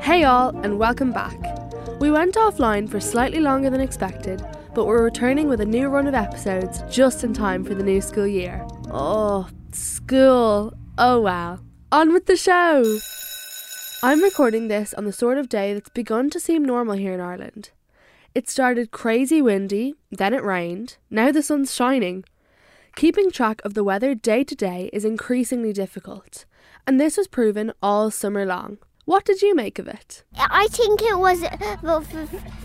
Hey all, and welcome back. We went offline for slightly longer than expected, but we're returning with a new run of episodes just in time for the new school year. Oh, school. Oh wow. On with the show! I'm recording this on the sort of day that's begun to seem normal here in Ireland. It started crazy windy, then it rained, now the sun's shining. Keeping track of the weather day to day is increasingly difficult, and this was proven all summer long. What did you make of it? I think it was uh,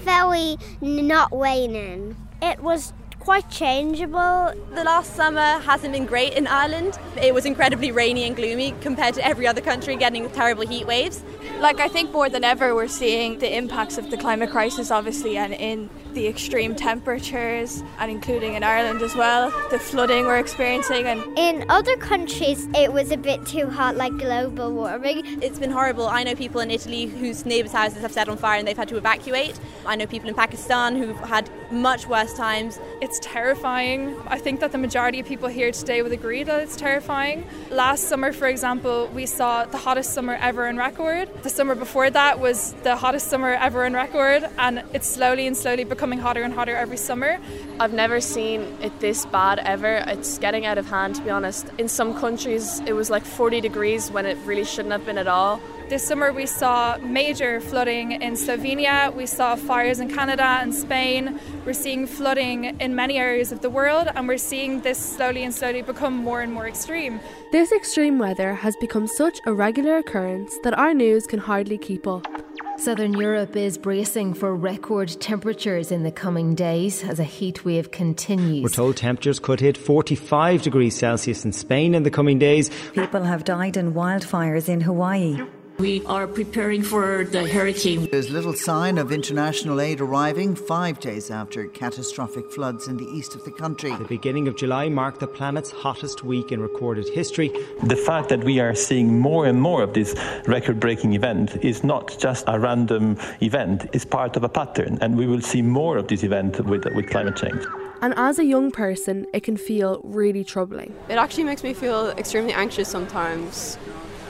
very not raining. It was quite changeable. The last summer hasn't been great in Ireland. It was incredibly rainy and gloomy compared to every other country getting terrible heat waves. Like, I think more than ever, we're seeing the impacts of the climate crisis, obviously, and in the extreme temperatures, and including in Ireland as well, the flooding we're experiencing. And in other countries, it was a bit too hot, like global warming. It's been horrible. I know people in Italy whose neighbours' houses have set on fire and they've had to evacuate. I know people in Pakistan who've had much worse times. It's terrifying. I think that the majority of people here today would agree that it's terrifying. Last summer, for example, we saw the hottest summer ever in record. The summer before that was the hottest summer ever in record, and it's slowly and slowly becoming hotter and hotter every summer. I've never seen it this bad ever. It's getting out of hand, to be honest. In some countries, it was like 40 degrees when it really shouldn't have been at all. This summer, we saw major flooding in Slovenia, we saw fires in Canada and Spain, we're seeing flooding in many areas of the world, and we're seeing this slowly and slowly become more and more extreme. This extreme weather has become such a regular occurrence that our news can hardly keep up. Southern Europe is bracing for record temperatures in the coming days as a heat wave continues. We're told temperatures could hit 45 degrees Celsius in Spain in the coming days. People have died in wildfires in Hawaii. We are preparing for the hurricane. There's little sign of international aid arriving five days after catastrophic floods in the east of the country. The beginning of July marked the planet's hottest week in recorded history. The fact that we are seeing more and more of this record breaking event is not just a random event, it's part of a pattern, and we will see more of this event with, with climate change. And as a young person, it can feel really troubling. It actually makes me feel extremely anxious sometimes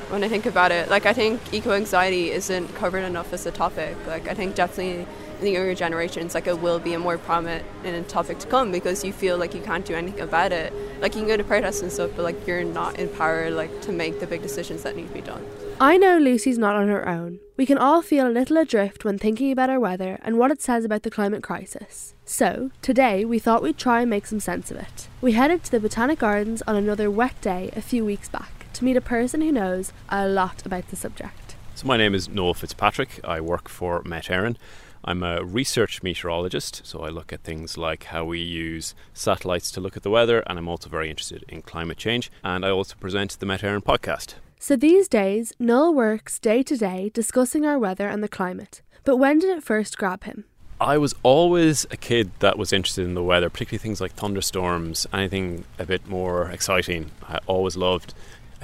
when I think about it. Like I think eco anxiety isn't covered enough as a topic. Like I think definitely in the younger generations, like it will be a more prominent topic to come because you feel like you can't do anything about it. Like you can go to protests and stuff, but like you're not in power like to make the big decisions that need to be done. I know Lucy's not on her own. We can all feel a little adrift when thinking about our weather and what it says about the climate crisis. So, today we thought we'd try and make some sense of it. We headed to the Botanic Gardens on another wet day a few weeks back to meet a person who knows a lot about the subject. So, my name is Noel Fitzpatrick. I work for Met Éireann. I'm a research meteorologist, so I look at things like how we use satellites to look at the weather, and I'm also very interested in climate change. And I also present the Met Éireann podcast. So these days, Noel works day to day discussing our weather and the climate. But when did it first grab him? I was always a kid that was interested in the weather, particularly things like thunderstorms, anything a bit more exciting. I always loved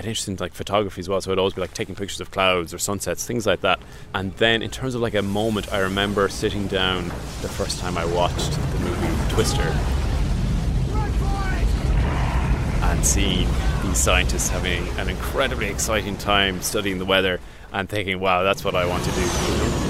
I'd interested in like photography as well, so I'd always be like taking pictures of clouds or sunsets, things like that. And then in terms of like a moment, I remember sitting down the first time I watched the movie Twister and seeing these scientists having an incredibly exciting time studying the weather and thinking, wow, that's what I want to do.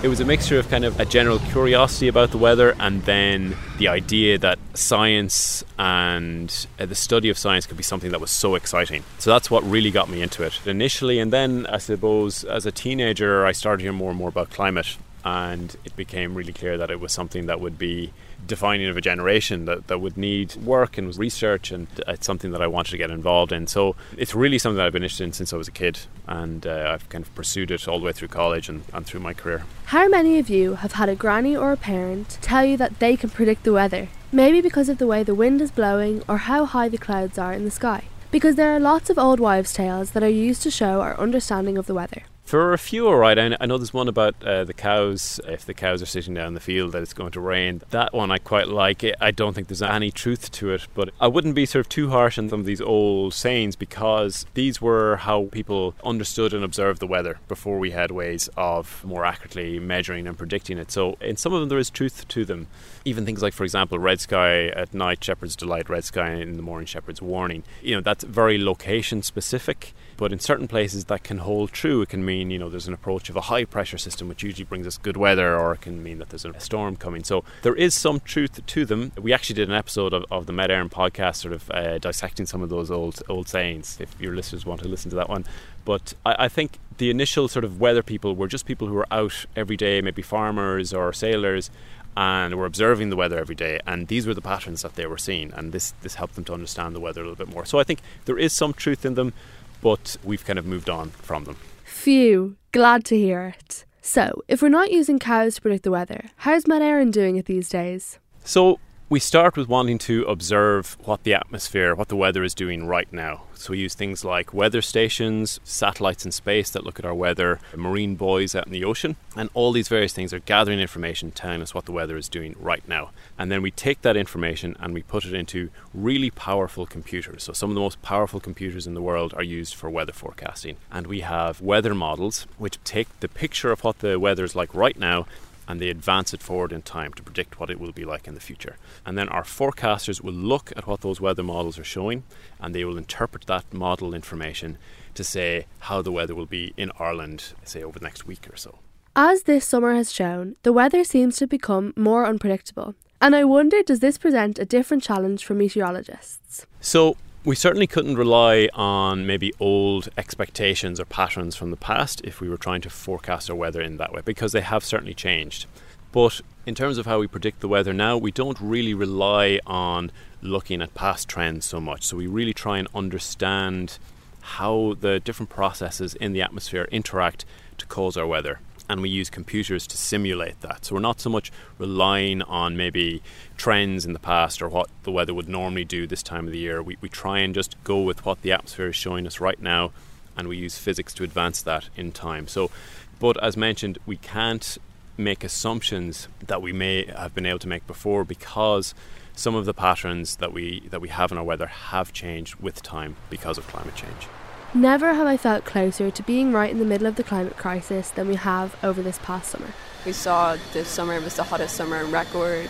It was a mixture of kind of a general curiosity about the weather and then the idea that science and uh, the study of science could be something that was so exciting. So that's what really got me into it initially. And then I suppose as a teenager, I started hearing more and more about climate and it became really clear that it was something that would be defining of a generation that, that would need work and research and it's something that I wanted to get involved in so it's really something that I've been interested in since I was a kid and uh, I've kind of pursued it all the way through college and, and through my career. How many of you have had a granny or a parent tell you that they can predict the weather? Maybe because of the way the wind is blowing or how high the clouds are in the sky. Because there are lots of old wives' tales that are used to show our understanding of the weather. For a few, all right. I know there's one about uh, the cows. If the cows are sitting down in the field, that it's going to rain. That one I quite like. I don't think there's any truth to it, but I wouldn't be sort of too harsh on some of these old sayings because these were how people understood and observed the weather before we had ways of more accurately measuring and predicting it. So in some of them, there is truth to them. even things like, for example, red sky at night, shepherd's delight, red sky in the morning, shepherd's warning. You know, that's very location specific. But in certain places, that can hold true. It can mean, you know, there's an approach of a high pressure system, which usually brings us good weather, or it can mean that there's a storm coming. So there is some truth to them. We actually did an episode of, of the Met Éireann podcast, sort of uh, dissecting some of those old old sayings. If your listeners want to listen to that one, but I, I think the initial sort of weather people were just people who were out every day, maybe farmers or sailors, and were observing the weather every day and these were the patterns that they were seeing and this this helped them to understand the weather a little bit more so i think there is some truth in them but we've kind of moved on from them. Phew, glad to hear it. So, if we're not using cows to predict the weather, how's Met Éireann doing it these days? So, we start with wanting to observe what the atmosphere, what the weather is doing right now. So we use things like weather stations, satellites in space that look at our weather, marine buoys out in the ocean, and all these various things are gathering information telling us what the weather is doing right now. And then we take that information and we put it into really powerful computers. So some of the most powerful computers in the world are used for weather forecasting. And we have weather models which take the picture of what the weather is like right now and they advance it forward in time to predict what it will be like in the future. And then our forecasters will look at what those weather models are showing and they will interpret that model information to say how the weather will be in Ireland, say over the next week or so. As this summer has shown, the weather seems to become more unpredictable. And I wonder does this present a different challenge for meteorologists? So, we certainly couldn't rely on maybe old expectations or patterns from the past if we were trying to forecast our weather in that way, because they have certainly changed. But in terms of how we predict the weather now, we don't really rely on looking at past trends so much. So we really try and understand how the different processes in the atmosphere interact to cause our weather and we use computers to simulate that. So we're not so much relying on maybe trends in the past or what the weather would normally do this time of the year. We, we try and just go with what the atmosphere is showing us right now and we use physics to advance that in time. So, but as mentioned, we can't make assumptions that we may have been able to make before because some of the patterns that we that we have in our weather have changed with time because of climate change. Never have I felt closer to being right in the middle of the climate crisis than we have over this past summer. We saw this summer was the hottest summer in record,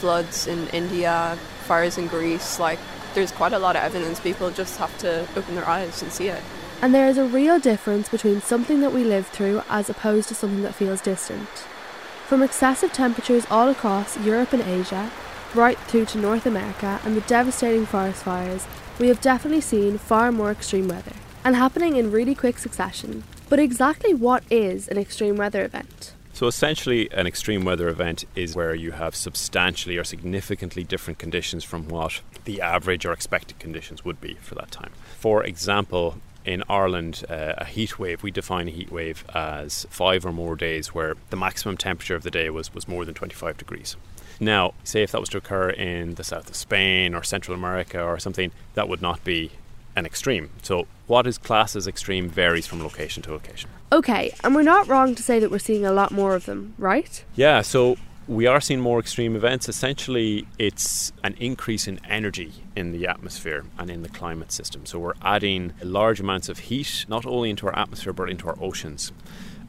floods in India, fires in Greece. Like, there's quite a lot of evidence. People just have to open their eyes and see it. And there is a real difference between something that we live through as opposed to something that feels distant. From excessive temperatures all across Europe and Asia, right through to North America and the devastating forest fires, we have definitely seen far more extreme weather, and happening in really quick succession. But exactly what is an extreme weather event? So, essentially, an extreme weather event is where you have substantially or significantly different conditions from what the average or expected conditions would be for that time. For example, in Ireland, uh, a heat wave, we define a heat wave as five or more days where the maximum temperature of the day was, was more than 25 degrees. Now, say if that was to occur in the south of Spain or Central America or something, that would not be an extreme. So, what is classed as extreme varies from location to location. Okay, and we're not wrong to say that we're seeing a lot more of them, right? Yeah, so we are seeing more extreme events. Essentially, it's an increase in energy in the atmosphere and in the climate system. So, we're adding large amounts of heat not only into our atmosphere but into our oceans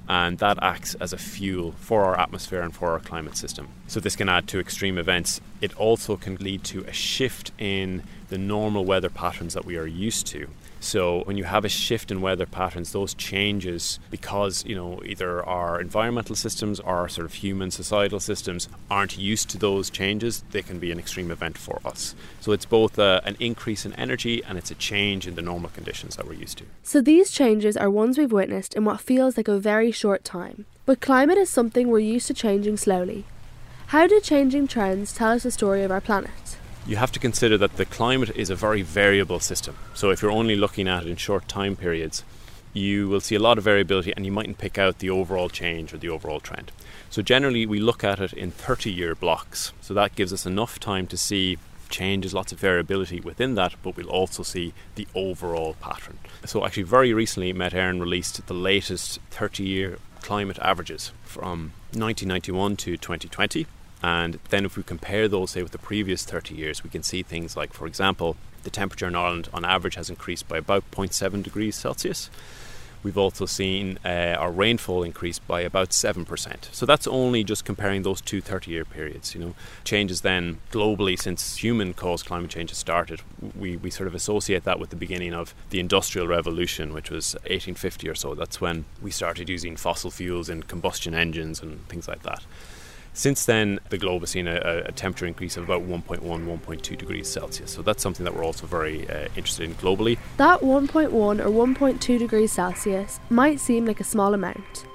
and that acts as a fuel for our atmosphere and for our climate system. So, this can add to extreme events. It also can lead to a shift in the normal weather patterns that we are used to. So when you have a shift in weather patterns, those changes because you know either our environmental systems or sort of human societal systems aren't used to those changes, they can be an extreme event for us. So it's both a, an increase in energy and it's a change in the normal conditions that we're used to. So these changes are ones we've witnessed in what feels like a very short time. But climate is something we're used to changing slowly. How do changing trends tell us the story of our planet? you have to consider that the climate is a very variable system. So if you're only looking at it in short time periods, you will see a lot of variability and you mightn't pick out the overall change or the overall trend. So generally we look at it in 30 year blocks. So that gives us enough time to see changes, lots of variability within that, but we'll also see the overall pattern. So actually very recently Met Éireann released the latest 30 year climate averages from 1991 to 2020 and then if we compare those, say, with the previous 30 years, we can see things like, for example, the temperature in Ireland on average has increased by about 0.7 degrees Celsius, We've also seen uh, our rainfall increase by about 7%. So that's only just comparing those two 30 year periods. You know, changes then globally since human caused climate change has started. We, we sort of associate that with the beginning of the Industrial Revolution, which was 1850 or so. That's when we started using fossil fuels and combustion engines and things like that. Since then, the globe has seen a, a, temperature increase of about 1.1, 1.2 degrees Celsius. So that's something that we're also very uh, interested in globally. That 1.1 or 1.2 degrees Celsius might seem like a small amount.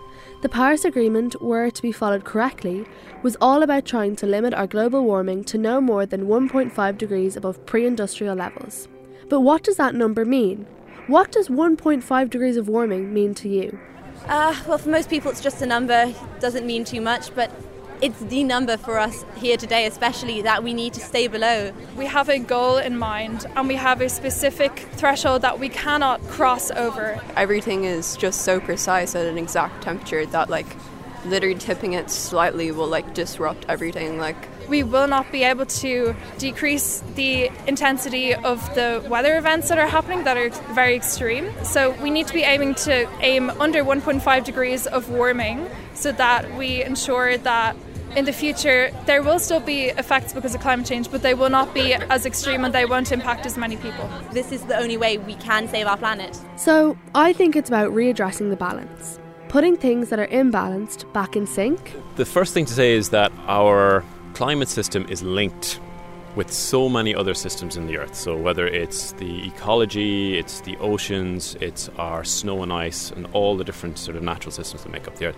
The Paris Agreement, were it to be followed correctly, was all about trying to limit our global warming to no more than 1.5 degrees above pre industrial levels. But what does that number mean? What does 1.5 degrees of warming mean to you? Uh, well, for most people, it's just a number, It doesn't mean too much, but it's the number for us here today, especially that we need to stay below. We have a goal in mind and we have a specific threshold that we cannot cross over. Everything is just so precise at an exact temperature that, like, literally tipping it slightly will, like, disrupt everything. Like, we will not be able to decrease the intensity of the weather events that are happening that are very extreme. So we need to be aiming to aim under 1.5 degrees of warming so that we ensure that in the future there will still be effects because of climate change, but they will not be as extreme and they won't impact as many people. This is the only way we can save our planet. So I think it's about readdressing the balance, putting things that are imbalanced back in sync. The first thing to say is that our climate system is linked with so many other systems in the earth. So, whether it's the ecology, it's the oceans, it's our snow and ice, and all the different sort of natural systems that make up the earth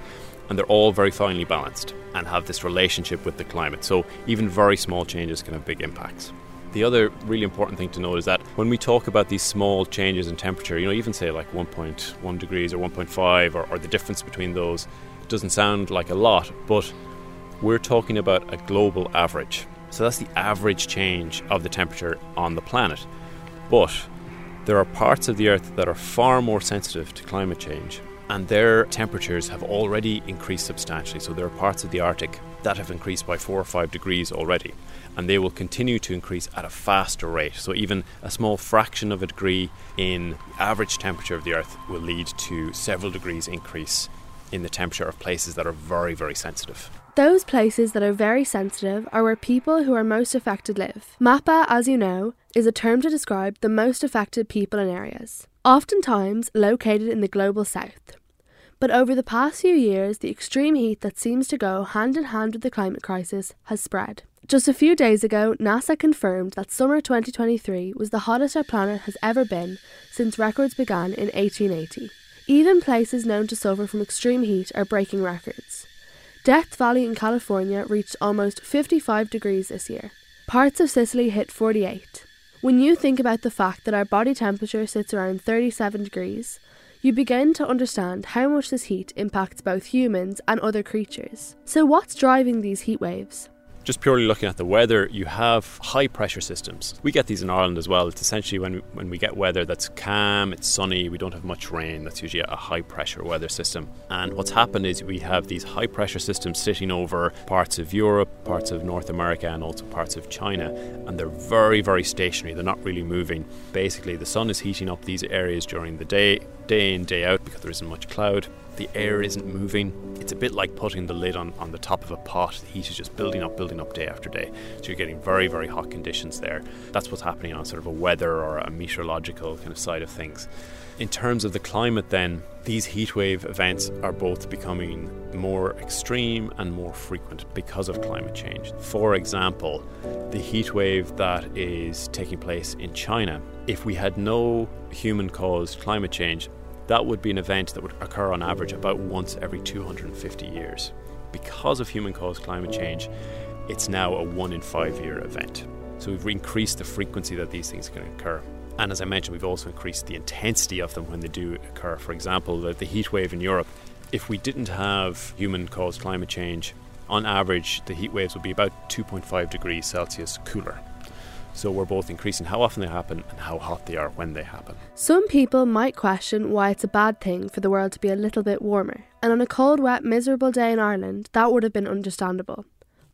and they're all very finely balanced and have this relationship with the climate. So even very small changes can have big impacts. The other really important thing to note is that when we talk about these small changes in temperature, you know, even say like 1.1 degrees or 1.5 or, or the difference between those, it doesn't sound like a lot, but we're talking about a global average. So that's the average change of the temperature on the planet. But there are parts of the Earth that are far more sensitive to climate change and their temperatures have already increased substantially. So there are parts of the Arctic that have increased by four or five degrees already, and they will continue to increase at a faster rate. So even a small fraction of a degree in average temperature of the Earth will lead to several degrees increase in the temperature of places that are very, very sensitive. Those places that are very sensitive are where people who are most affected live. MAPA, as you know, is a term to describe the most affected people and areas, oftentimes located in the global south. But over the past few years, the extreme heat that seems to go hand in hand with the climate crisis has spread. Just a few days ago, NASA confirmed that summer 2023 was the hottest our planet has ever been since records began in 1880. Even places known to suffer from extreme heat are breaking records. Death Valley in California reached almost 55 degrees this year. Parts of Sicily hit 48. When you think about the fact that our body temperature sits around 37 degrees, you begin to understand how much this heat impacts both humans and other creatures. So, what's driving these heat waves? Just purely looking at the weather, you have high pressure systems. We get these in Ireland as well. It's essentially when we, when we get weather that's calm, it's sunny, we don't have much rain. That's usually a high pressure weather system. And what's happened is we have these high pressure systems sitting over parts of Europe, parts of North America, and also parts of China. And they're very, very stationary. They're not really moving. Basically, the sun is heating up these areas during the day, day in, day out, because there isn't much cloud the air isn't moving. It's a bit like putting the lid on, on the top of a pot. The heat is just building up, building up day after day. So you're getting very, very hot conditions there. That's what's happening on sort of a weather or a meteorological kind of side of things. In terms of the climate, then, these heatwave events are both becoming more extreme and more frequent because of climate change. For example, the heatwave that is taking place in China, if we had no human caused climate change, that would be an event that would occur on average about once every 250 years. Because of human caused climate change, it's now a one in five year event. So we've increased the frequency that these things can occur. And as I mentioned, we've also increased the intensity of them when they do occur. For example, the, the heat wave in Europe, if we didn't have human caused climate change, on average, the heat waves would be about 2.5 degrees Celsius cooler. So we're both increasing how often they happen and how hot they are when they happen. Some people might question why it's a bad thing for the world to be a little bit warmer, and on a cold, wet, miserable day in Ireland, that would have been understandable.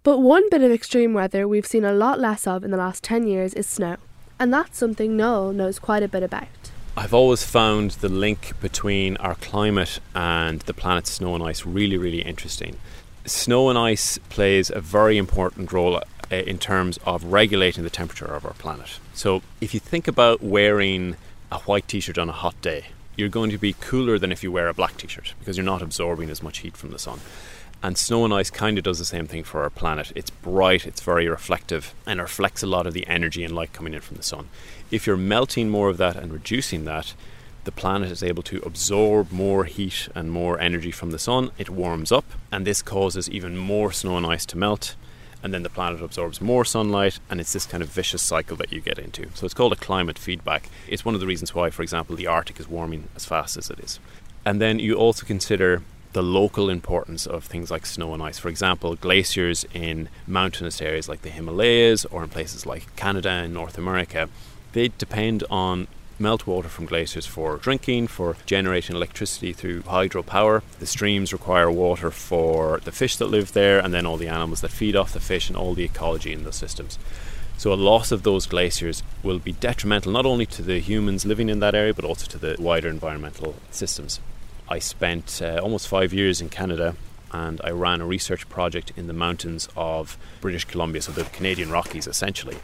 But one bit of extreme weather we've seen a lot less of in the last 10 years is snow, and that's something Noel knows quite a bit about. I've always found the link between our climate and the planet's snow and ice really, really interesting. Snow and ice plays a very important role uh, in terms of regulating the temperature of our planet. So, if you think about wearing a white t shirt on a hot day, you're going to be cooler than if you wear a black t shirt because you're not absorbing as much heat from the sun. And snow and ice kind of does the same thing for our planet. It's bright, it's very reflective, and reflects a lot of the energy and light coming in from the sun. If you're melting more of that and reducing that, the planet is able to absorb more heat and more energy from the sun. It warms up, and this causes even more snow and ice to melt. And then the planet absorbs more sunlight, and it's this kind of vicious cycle that you get into. So it's called a climate feedback. It's one of the reasons why, for example, the Arctic is warming as fast as it is. And then you also consider the local importance of things like snow and ice. For example, glaciers in mountainous areas like the Himalayas or in places like Canada and North America, they depend on meltwater from glaciers for drinking, for generating electricity through hydropower. The streams require water for the fish that live there and then all the animals that feed off the fish and all the ecology in those systems. So, a loss of those glaciers will be detrimental not only to the humans living in that area but also to the wider environmental systems. I spent uh, almost five years in Canada and I ran a research project in the mountains of British Columbia, so the Canadian Rockies essentially.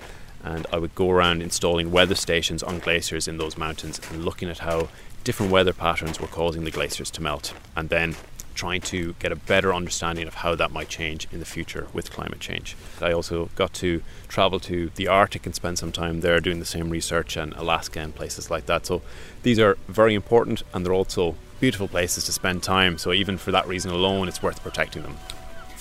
And I would go around installing weather stations on glaciers in those mountains and looking at how different weather patterns were causing the glaciers to melt. And then trying to get a better understanding of how that might change in the future with climate change. I also got to travel to the Arctic and spend some time there doing the same research and Alaska and places like that. So these are very important and they're also beautiful places to spend time. So even for that reason alone, it's worth protecting them.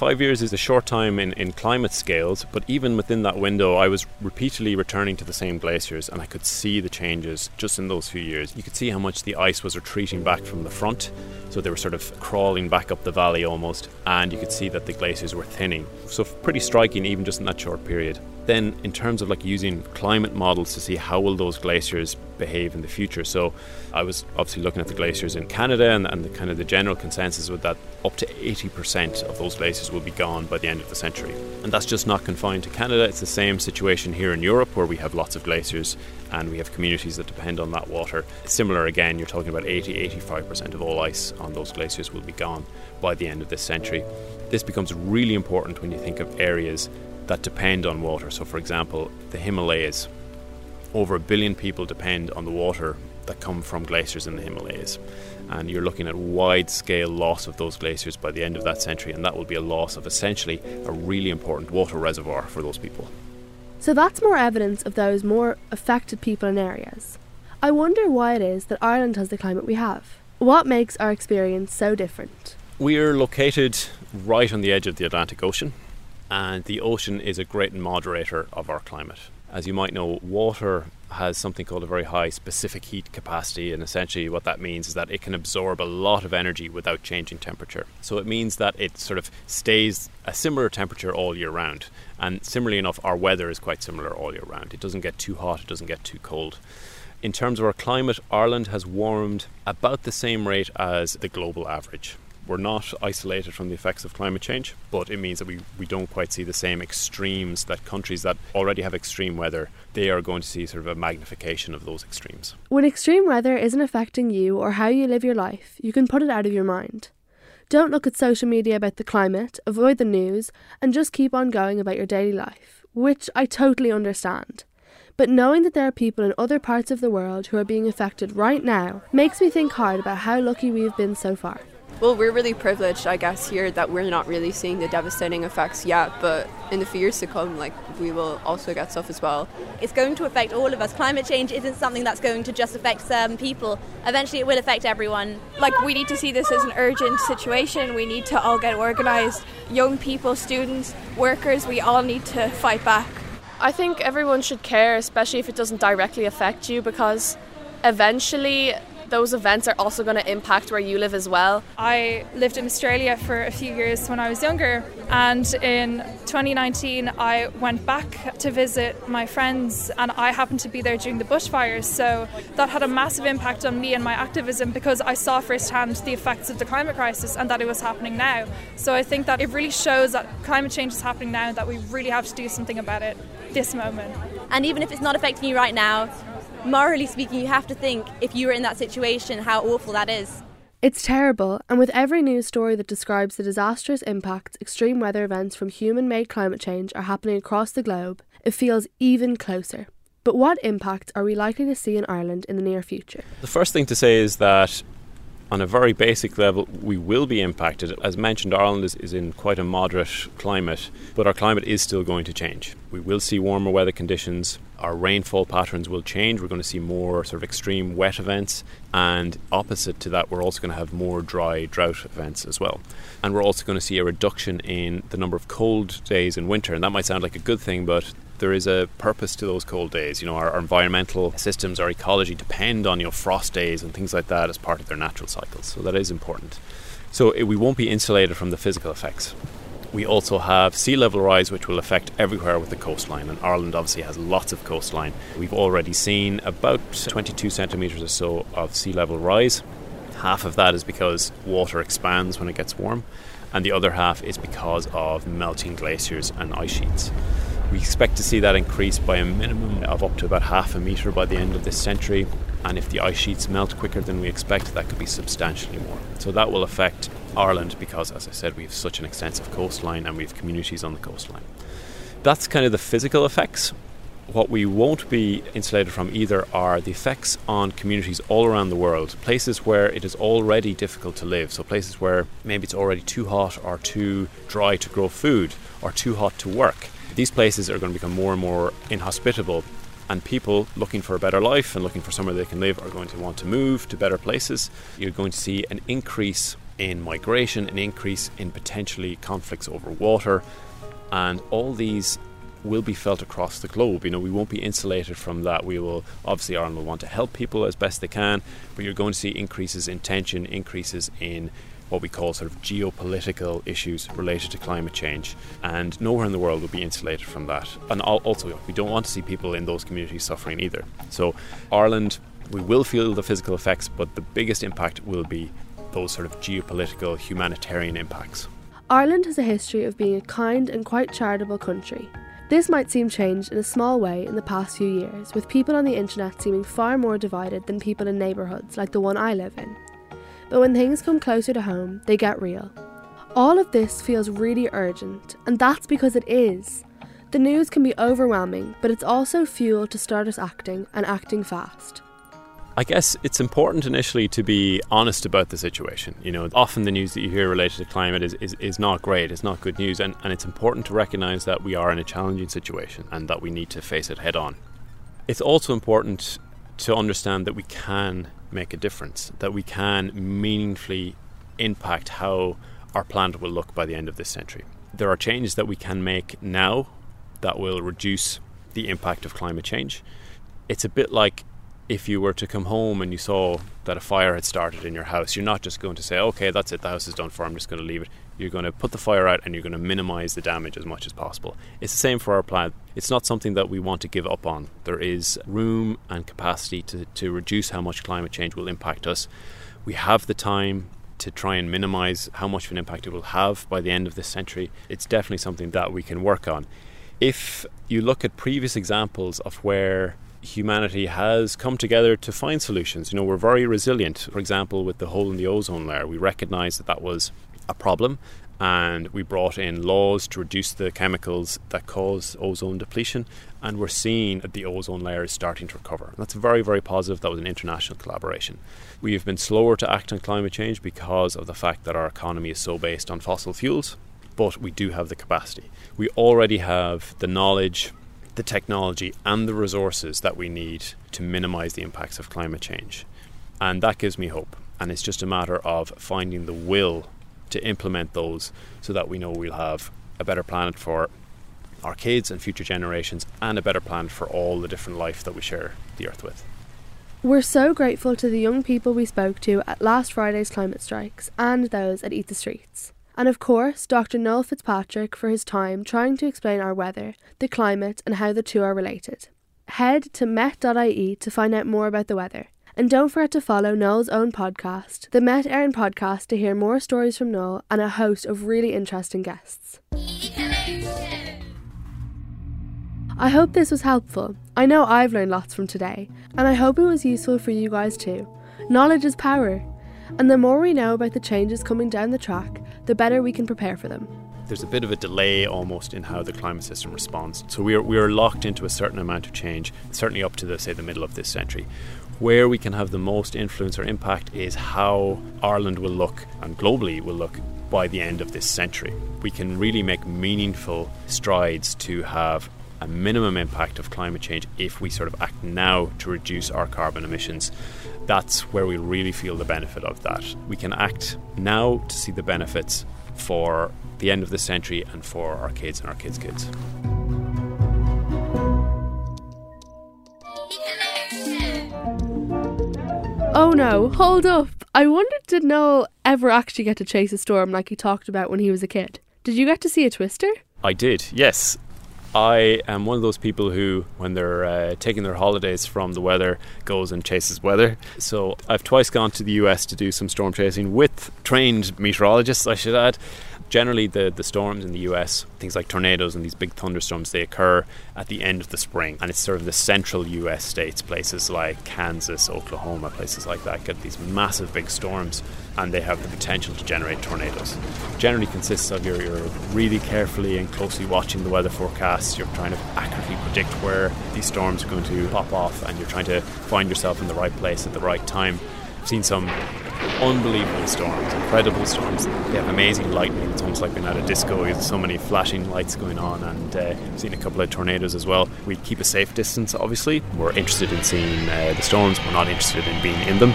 Five years is a short time in, in climate scales, but even within that window, I was repeatedly returning to the same glaciers and I could see the changes just in those few years. You could see how much the ice was retreating back from the front, so they were sort of crawling back up the valley almost, and you could see that the glaciers were thinning. So, pretty striking, even just in that short period. Then, in terms of like using climate models to see how will those glaciers behave in the future. So, I was obviously looking at the glaciers in Canada, and, and the kind of the general consensus was that up to 80% of those glaciers will be gone by the end of the century. And that's just not confined to Canada. It's the same situation here in Europe, where we have lots of glaciers and we have communities that depend on that water. Similar again, you're talking about 80 85% of all ice on those glaciers will be gone by the end of this century. This becomes really important when you think of areas that depend on water. So, for example, the Himalayas, over a billion people depend on the water that come from glaciers in the Himalayas. And you're looking at wide scale loss of those glaciers by the end of that century, and that will be a loss of essentially a really important water reservoir for those people. So that's more evidence of those more affected people and areas. I wonder why it is that Ireland has the climate we have. What makes our experience so different? We are located right on the edge of the Atlantic Ocean, and the ocean is a great moderator of our climate. As you might know, water has something called a very high specific heat capacity, and essentially what that means is that it can absorb a lot of energy without changing temperature. So it means that it sort of stays a similar temperature all year round. And similarly enough, our weather is quite similar all year round. It doesn't get too hot, it doesn't get too cold. In terms of our climate, Ireland has warmed about the same rate as the global average. We're not isolated from the effects of climate change, but it means that we, we don't quite see the same extremes that countries that already have extreme weather, they are going to see sort of a magnification of those extremes. When extreme weather isn't affecting you or how you live your life, you can put it out of your mind. Don't look at social media about the climate, avoid the news, and just keep on going about your daily life, which I totally understand. But knowing that there are people in other parts of the world who are being affected right now makes me think hard about how lucky we've been so far. Well, we're really privileged, I guess, here that we're not really seeing the devastating effects yet, but in the few years to come, like, we will also get stuff as well. It's going to affect all of us. Climate change isn't something that's going to just affect certain people. Eventually, it will affect everyone. Like, we need to see this as an urgent situation. We need to all get organised. Young people, students, workers, we all need to fight back. I think everyone should care, especially if it doesn't directly affect you, because eventually those events are also going to impact where you live as well. I lived in Australia for a few years when I was younger, and in 2019 I went back to visit my friends, and I happened to be there during the bushfires. So that had a massive impact on me and my activism because I saw firsthand the effects of the climate crisis and that it was happening now. So I think that it really shows that climate change is happening now, and that we really have to do something about it this moment. And even if it's not affecting you right now, morally speaking, you have to think if you were in that situation, how awful that is. It's terrible, and with every news story that describes the disastrous impacts extreme weather events from human made climate change are happening across the globe, it feels even closer. But what impact are we likely to see in Ireland in the near future? The first thing to say is that on a very basic level, we will be impacted. As mentioned, Ireland is, is, in quite a moderate climate, but our climate is still going to change. We will see warmer weather conditions. Our rainfall patterns will change. We're going to see more sort of extreme wet events, and opposite to that, we're also going to have more dry drought events as well. And we're also going to see a reduction in the number of cold days in winter. And that might sound like a good thing, but there is a purpose to those cold days. You know, our, our, environmental systems, our ecology depend on you know frost days and things like that as part of their natural cycles. So that is important. So it, we won't be insulated from the physical effects. We also have sea level rise, which will affect everywhere with the coastline, and Ireland obviously has lots of coastline. We've already seen about 22 centimetres or so of sea level rise. Half of that is because water expands when it gets warm, and the other half is because of melting glaciers and ice sheets. We expect to see that increase by a minimum of up to about half a metre by the end of this century. And if the ice sheets melt quicker than we expect, that could be substantially more. So that will affect Ireland because, as I said, we have such an extensive coastline and we have communities on the coastline. That's kind of the physical effects. What we won't be insulated from either are the effects on communities all around the world, places where it is already difficult to live. So, places where maybe it's already too hot or too dry to grow food or too hot to work these places are going to become more and more inhospitable and people looking for a better life and looking for somewhere they can live are going to want to move to better places. You're going to see an increase in migration, an increase in potentially conflicts over water, and all these will be felt across the globe. You know, we won't be insulated from that. We will obviously Ireland will want to help people as best they can, but you're going to see increases in tension, increases in what we call sort of geopolitical issues related to climate change. And nowhere in the world will be insulated from that. And also, we don't want to see people in those communities suffering either. So, Ireland, we will feel the physical effects, but the biggest impact will be those sort of geopolitical, humanitarian impacts. Ireland has a history of being a kind and quite charitable country. This might seem changed in a small way in the past few years, with people on the internet seeming far more divided than people in neighbourhoods like the one I live in but when things come closer to home, they get real. All of this feels really urgent, and that's because it is. The news can be overwhelming, but it's also fuel to start us acting and acting fast. I guess it's important initially to be honest about the situation. You know, often the news that you hear related to climate is, is, is not great, it's not good news, and, and it's important to recognise that we are in a challenging situation and that we need to face it head on. It's also important to understand that we can make a difference, that we can meaningfully impact how our planet will look by the end of this century. There are changes that we can make now that will reduce the impact of climate change. It's a bit like if you were to come home and you saw that a fire had started in your house, you're not just going to say, okay, that's it, the house is done for, I'm just going to leave it. You're going to put the fire out and you're going to minimize the damage as much as possible. It's the same for our planet. It's not something that we want to give up on. There is room and capacity to, to reduce how much climate change will impact us. We have the time to try and minimize how much of an impact it will have by the end of this century. It's definitely something that we can work on. If you look at previous examples of where humanity has come together to find solutions. You know, we're very resilient. For example, with the hole in the ozone layer, we recognized that that was a problem and we brought in laws to reduce the chemicals that cause ozone depletion and we're seeing that the ozone layer is starting to recover. That's very, very positive. That was an international collaboration. We have been slower to act on climate change because of the fact that our economy is so based on fossil fuels, but we do have the capacity. We already have the knowledge the technology and the resources that we need to minimize the impacts of climate change. And that gives me hope. And it's just a matter of finding the will to implement those so that we know we'll have a better planet for our kids and future generations and a better planet for all the different life that we share the earth with. We're so grateful to the young people we spoke to at last Friday's climate strikes and those at Eat the Streets. And of course, Dr. Noel Fitzpatrick for his time trying to explain our weather, the climate, and how the two are related. Head to met.ie to find out more about the weather. And don't forget to follow Noel's own podcast, the Met Éireann podcast, to hear more stories from Noel and a host of really interesting guests. I hope this was helpful. I know I've learned lots from today, and I hope it was useful for you guys too. Knowledge is power, and the more we know about the changes coming down the track, the better we can prepare for them. There's a bit of a delay almost in how the climate system responds. So we are, we are locked into a certain amount of change, certainly up to the say the middle of this century. Where we can have the most influence or impact is how Ireland will look and globally will look by the end of this century. We can really make meaningful strides to have a minimum impact of climate change if we sort of act now to reduce our carbon emissions. That's where we really feel the benefit of that. We can act now to see the benefits for the end of the century and for our kids and our kids' kids. Oh no, hold up. I wondered did Noel ever actually get to chase a storm like he talked about when he was a kid? Did you get to see a twister? I did, yes. I am one of those people who, when they're uh, taking their holidays from the weather, goes and chases weather. So I've twice gone to the US to do some storm chasing with trained meteorologists, I should add generally the, the storms in the US, things like tornadoes and these big thunderstorms, they occur at the end of the spring. And it's sort of the central US states, places like Kansas, Oklahoma, places like that, get these massive big storms and they have the potential to generate tornadoes. Generally consists of you're, you're really carefully and closely watching the weather forecasts, you're trying to accurately predict where these storms are going to pop off, and you're trying to find yourself in the right place at the right time. I've seen some unbelievable storms, incredible storms. They have amazing lightning. It's almost like being at a disco. There's so many flashing lights going on, and uh, I've seen a couple of tornadoes as well. We keep a safe distance, obviously. We're interested in seeing uh, the storms. We're not interested in being in them.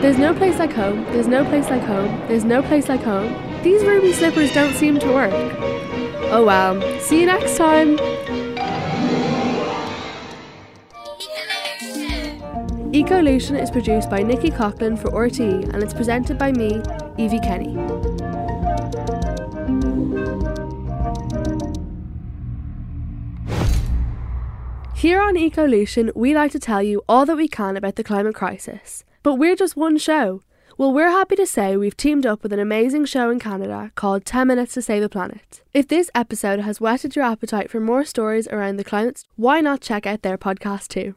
There's no place like home. There's no place like home. There's no place like home. These ruby slippers don't seem to work. Oh well. See you next time. Ecolution is produced by Nikki Coughlin for RTÉ and it's presented by me, Evie Kenny. Here on Ecolution, we like to tell you all that we can about the climate crisis. But we're just one show. Well, we're happy to say we've teamed up with an amazing show in Canada called 10 Minutes to Save the Planet. If this episode has whetted your appetite for more stories around the climate, why not check out their podcast too?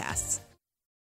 podcasts.